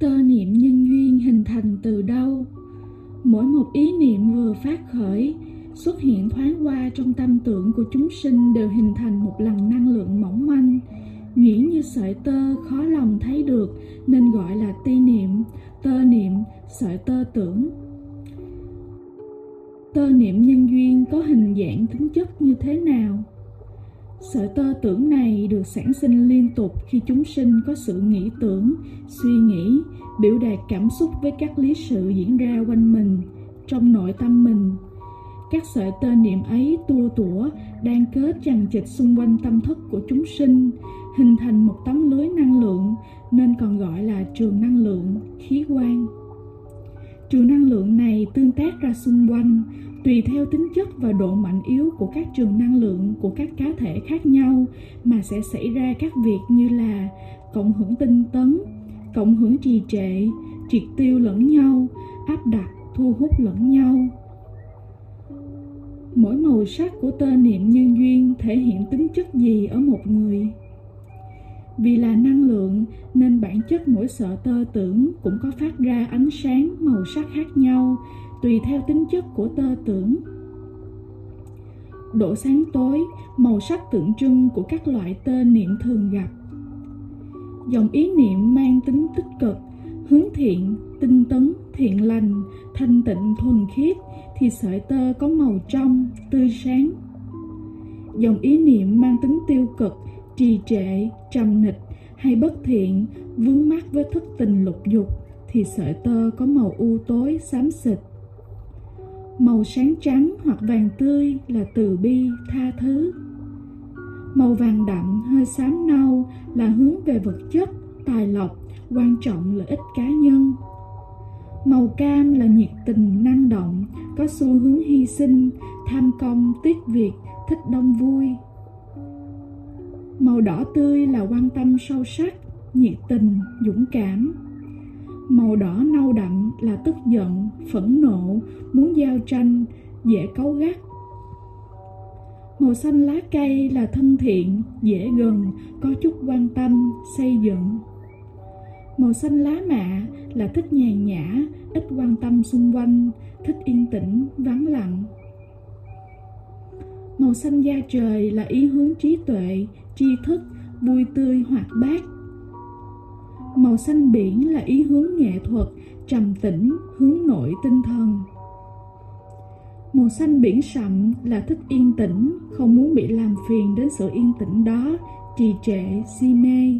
tơ niệm nhân duyên hình thành từ đâu. Mỗi một ý niệm vừa phát khởi, xuất hiện thoáng qua trong tâm tưởng của chúng sinh đều hình thành một lần năng lượng mỏng manh. Nhuyễn như sợi tơ, khó lòng thấy được, nên gọi là ti niệm. Tơ niệm, sợi tơ tưởng. Tơ niệm nhân duyên có hình dạng tính chất như thế nào? Sợi tơ tưởng này được sản sinh liên tục khi chúng sinh có sự nghĩ tưởng, suy nghĩ, biểu đạt cảm xúc với các lý sự diễn ra quanh mình, trong nội tâm mình. Các sợi tơ niệm ấy tua tủa, đang kết chằng chịt xung quanh tâm thức của chúng sinh, hình thành một tấm lưới năng lượng, nên còn gọi là trường năng lượng, khí quan trường năng lượng này tương tác ra xung quanh tùy theo tính chất và độ mạnh yếu của các trường năng lượng của các cá thể khác nhau mà sẽ xảy ra các việc như là cộng hưởng tinh tấn, cộng hưởng trì trệ, triệt tiêu lẫn nhau, áp đặt, thu hút lẫn nhau. Mỗi màu sắc của tơ niệm nhân duyên thể hiện tính chất gì ở một người? Vì là năng lượng nên bản chất mỗi sợ tơ tưởng cũng có phát ra ánh sáng màu sắc khác nhau tùy theo tính chất của tơ tưởng. Độ sáng tối, màu sắc tượng trưng của các loại tơ niệm thường gặp. Dòng ý niệm mang tính tích cực, hướng thiện, tinh tấn, thiện lành, thanh tịnh, thuần khiết thì sợi tơ có màu trong, tươi sáng. Dòng ý niệm mang tính tiêu cực, trì trệ, trầm nịch hay bất thiện, vướng mắc với thức tình lục dục thì sợi tơ có màu u tối, xám xịt màu sáng trắng hoặc vàng tươi là từ bi, tha thứ. Màu vàng đậm, hơi xám nâu là hướng về vật chất, tài lộc, quan trọng lợi ích cá nhân. Màu cam là nhiệt tình, năng động, có xu hướng hy sinh, tham công, tiếc việc, thích đông vui. Màu đỏ tươi là quan tâm sâu sắc, nhiệt tình, dũng cảm màu đỏ nâu đậm là tức giận, phẫn nộ, muốn giao tranh, dễ cấu gắt. Màu xanh lá cây là thân thiện, dễ gần, có chút quan tâm, xây dựng. Màu xanh lá mạ là thích nhàn nhã, ít quan tâm xung quanh, thích yên tĩnh, vắng lặng. Màu xanh da trời là ý hướng trí tuệ, tri thức, vui tươi hoạt bát màu xanh biển là ý hướng nghệ thuật, trầm tĩnh, hướng nội tinh thần. Màu xanh biển sậm là thích yên tĩnh, không muốn bị làm phiền đến sự yên tĩnh đó, trì trệ, si mê.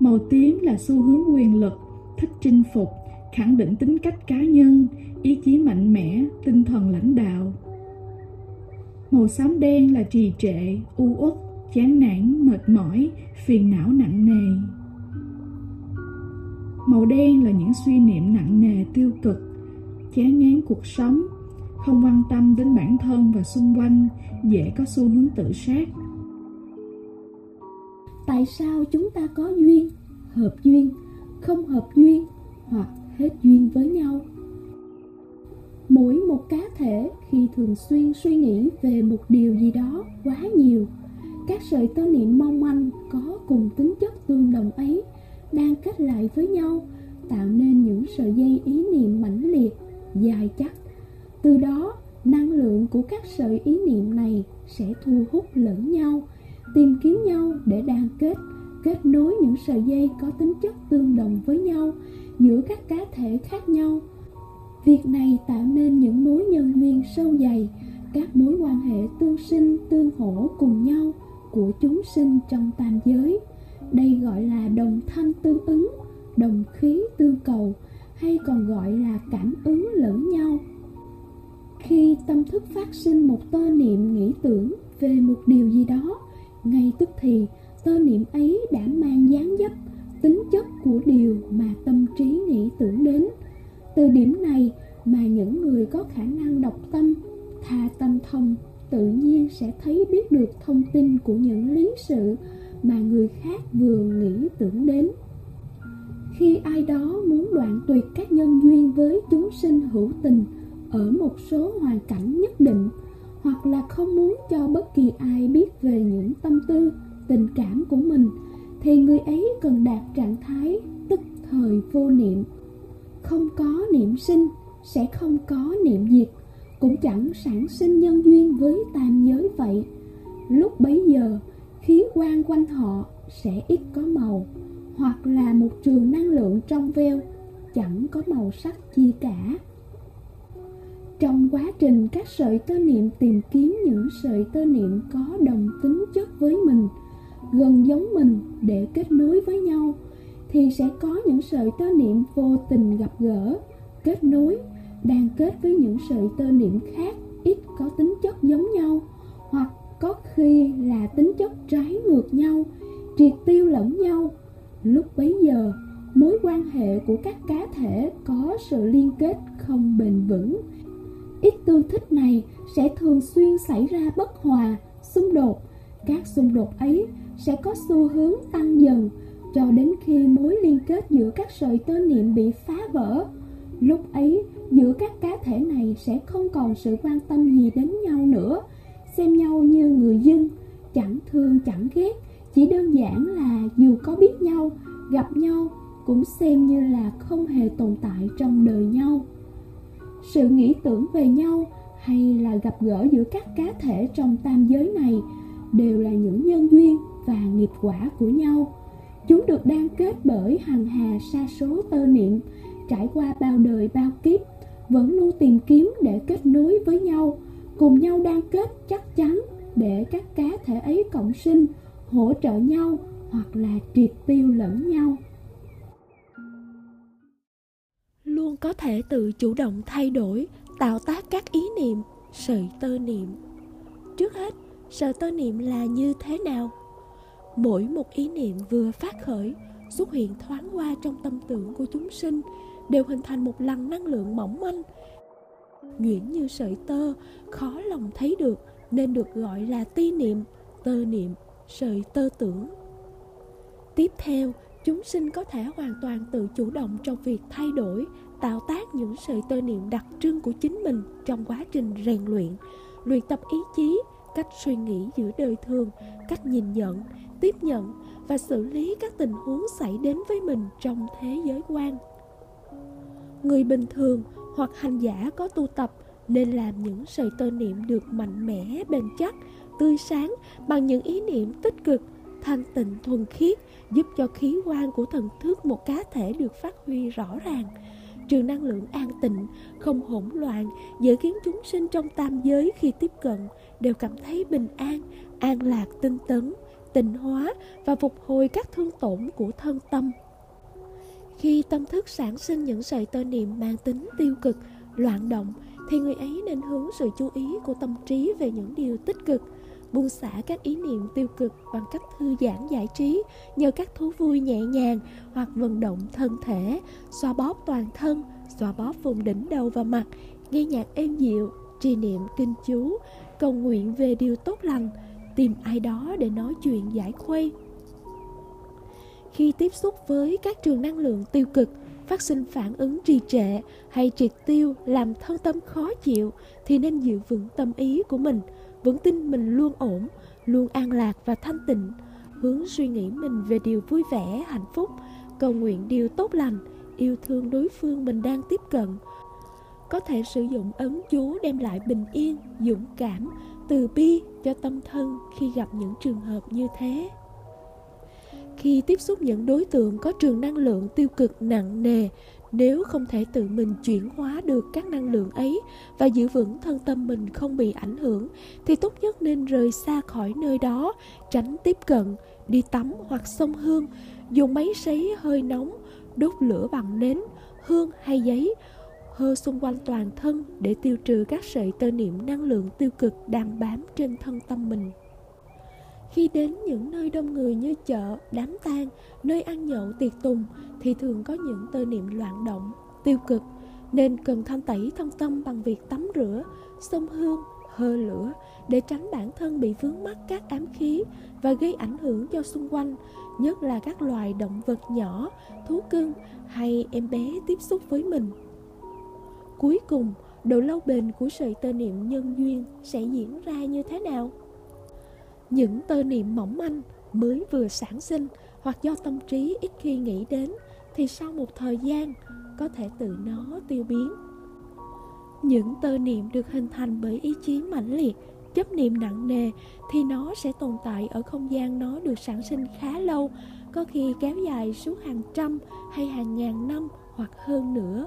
Màu tím là xu hướng quyền lực, thích chinh phục, khẳng định tính cách cá nhân, ý chí mạnh mẽ, tinh thần lãnh đạo. Màu xám đen là trì trệ, u uất, chán nản, mệt mỏi, phiền não nặng nề màu đen là những suy niệm nặng nề, tiêu cực, chán ngán cuộc sống, không quan tâm đến bản thân và xung quanh, dễ có xu hướng tự sát. Tại sao chúng ta có duyên, hợp duyên, không hợp duyên hoặc hết duyên với nhau? Mỗi một cá thể khi thường xuyên suy nghĩ về một điều gì đó quá nhiều, các sợi tơ niệm mong manh có cùng tính chất tương đồng ấy đang kết lại với nhau, tạo nên những sợi dây ý niệm mãnh liệt, dài chắc. Từ đó, năng lượng của các sợi ý niệm này sẽ thu hút lẫn nhau, tìm kiếm nhau để đan kết kết nối những sợi dây có tính chất tương đồng với nhau giữa các cá thể khác nhau. Việc này tạo nên những mối nhân duyên sâu dày, các mối quan hệ tương sinh tương hỗ cùng nhau của chúng sinh trong tam giới đây gọi là đồng thanh tương ứng, đồng khí tương cầu, hay còn gọi là cảm ứng lẫn nhau. Khi tâm thức phát sinh một tơ niệm nghĩ tưởng về một điều gì đó, ngay tức thì tơ niệm ấy đã mang dáng dấp, tính chất của điều mà tâm trí nghĩ tưởng đến. Từ điểm này mà những người có khả năng đọc tâm, tha tâm thông tự nhiên sẽ thấy biết được thông tin của những lý sự mà người khác vừa nghĩ tưởng đến. Khi ai đó muốn đoạn tuyệt các nhân duyên với chúng sinh hữu tình ở một số hoàn cảnh nhất định, hoặc là không muốn cho bất kỳ ai biết về những tâm tư, tình cảm của mình, thì người ấy cần đạt trạng thái tức thời vô niệm. Không có niệm sinh sẽ không có niệm diệt, cũng chẳng sản sinh nhân duyên với tam giới vậy. Lúc bấy giờ khí quan quanh họ sẽ ít có màu, hoặc là một trường năng lượng trong veo chẳng có màu sắc chi cả. Trong quá trình các sợi tơ niệm tìm kiếm những sợi tơ niệm có đồng tính chất với mình, gần giống mình để kết nối với nhau, thì sẽ có những sợi tơ niệm vô tình gặp gỡ, kết nối đang kết với những sợi tơ niệm khác ít có tính có xu hướng tăng dần, cho đến khi mối liên kết giữa các sợi tơ niệm bị phá vỡ. Lúc ấy, giữa các cá thể này sẽ không còn sự quan tâm gì đến nhau nữa, xem nhau như người dân, chẳng thương chẳng ghét, chỉ đơn giản là dù có biết nhau, gặp nhau cũng xem như là không hề tồn tại trong đời nhau. Sự nghĩ tưởng về nhau hay là gặp gỡ giữa các cá thể trong tam giới này đều là những nhân duyên và nghiệp quả của nhau. Chúng được đan kết bởi hằng hà sa số tơ niệm, trải qua bao đời bao kiếp, vẫn luôn tìm kiếm để kết nối với nhau, cùng nhau đan kết chắc chắn để các cá thể ấy cộng sinh, hỗ trợ nhau hoặc là triệt tiêu lẫn nhau. Luôn có thể tự chủ động thay đổi, tạo tác các ý niệm, sợi tơ niệm. Trước hết sợi tơ niệm là như thế nào? Mỗi một ý niệm vừa phát khởi, xuất hiện thoáng qua trong tâm tưởng của chúng sinh, đều hình thành một lần năng lượng mỏng manh. Nhuyễn như sợi tơ khó lòng thấy được nên được gọi là ti niệm, tơ niệm, sợi tơ tưởng. Tiếp theo, chúng sinh có thể hoàn toàn tự chủ động trong việc thay đổi, tạo tác những sợi tơ niệm đặc trưng của chính mình trong quá trình rèn luyện luyện tập ý chí cách suy nghĩ giữa đời thường, cách nhìn nhận, tiếp nhận và xử lý các tình huống xảy đến với mình trong thế giới quan. Người bình thường hoặc hành giả có tu tập nên làm những sợi tơ niệm được mạnh mẽ, bền chắc, tươi sáng bằng những ý niệm tích cực, thanh tịnh thuần khiết, giúp cho khí quan của thần thức một cá thể được phát huy rõ ràng trường năng lượng an tịnh, không hỗn loạn, dễ khiến chúng sinh trong tam giới khi tiếp cận đều cảm thấy bình an an lạc tinh tấn, tịnh hóa và phục hồi các thương tổn của thân tâm. Khi tâm thức sản sinh những sợi tơ niệm mang tính tiêu cực, loạn động, thì người ấy nên hướng sự chú ý của tâm trí về những điều tích cực buông xả các ý niệm tiêu cực bằng cách thư giãn giải trí, nhờ các thú vui nhẹ nhàng hoặc vận động thân thể, xoa bóp toàn thân, xoa bóp vùng đỉnh đầu và mặt, nghe nhạc êm dịu, trì niệm kinh chú, cầu nguyện về điều tốt lành, tìm ai đó để nói chuyện giải khuây. Khi tiếp xúc với các trường năng lượng tiêu cực phát sinh phản ứng trì trệ hay triệt tiêu làm thân tâm khó chịu thì nên giữ vững tâm ý của mình, vững tin mình luôn ổn, luôn an lạc và thanh tịnh, hướng suy nghĩ mình về điều vui vẻ, hạnh phúc, cầu nguyện điều tốt lành, yêu thương đối phương mình đang tiếp cận. Có thể sử dụng ấn chú đem lại bình yên, dũng cảm, từ bi cho tâm thân khi gặp những trường hợp như thế khi tiếp xúc những đối tượng có trường năng lượng tiêu cực nặng nề, nếu không thể tự mình chuyển hóa được các năng lượng ấy và giữ vững thân tâm mình không bị ảnh hưởng, thì tốt nhất nên rời xa khỏi nơi đó, tránh tiếp cận, đi tắm hoặc sông hương, dùng máy sấy hơi nóng, đốt lửa bằng nến, hương hay giấy, hơ xung quanh toàn thân để tiêu trừ các sợi tơ niệm năng lượng tiêu cực đang bám trên thân tâm mình khi đến những nơi đông người như chợ, đám tang, nơi ăn nhậu tiệc tùng thì thường có những tơ niệm loạn động, tiêu cực nên cần thanh tẩy thân tâm bằng việc tắm rửa, xông hương, hơ lửa để tránh bản thân bị vướng mắc các ám khí và gây ảnh hưởng cho xung quanh, nhất là các loài động vật nhỏ, thú cưng hay em bé tiếp xúc với mình. Cuối cùng, độ lâu bền của sợi tơ niệm nhân duyên sẽ diễn ra như thế nào? Những tơ niệm mỏng manh mới vừa sản sinh hoặc do tâm trí ít khi nghĩ đến thì sau một thời gian có thể tự nó tiêu biến. Những tơ niệm được hình thành bởi ý chí mãnh liệt, chấp niệm nặng nề thì nó sẽ tồn tại ở không gian nó được sản sinh khá lâu, có khi kéo dài suốt hàng trăm hay hàng ngàn năm hoặc hơn nữa.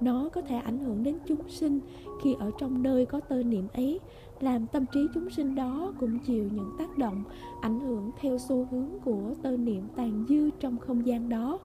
Nó có thể ảnh hưởng đến chúng sinh khi ở trong nơi có tơ niệm ấy làm tâm trí chúng sinh đó cũng chịu những tác động ảnh hưởng theo xu hướng của tơ niệm tàn dư trong không gian đó.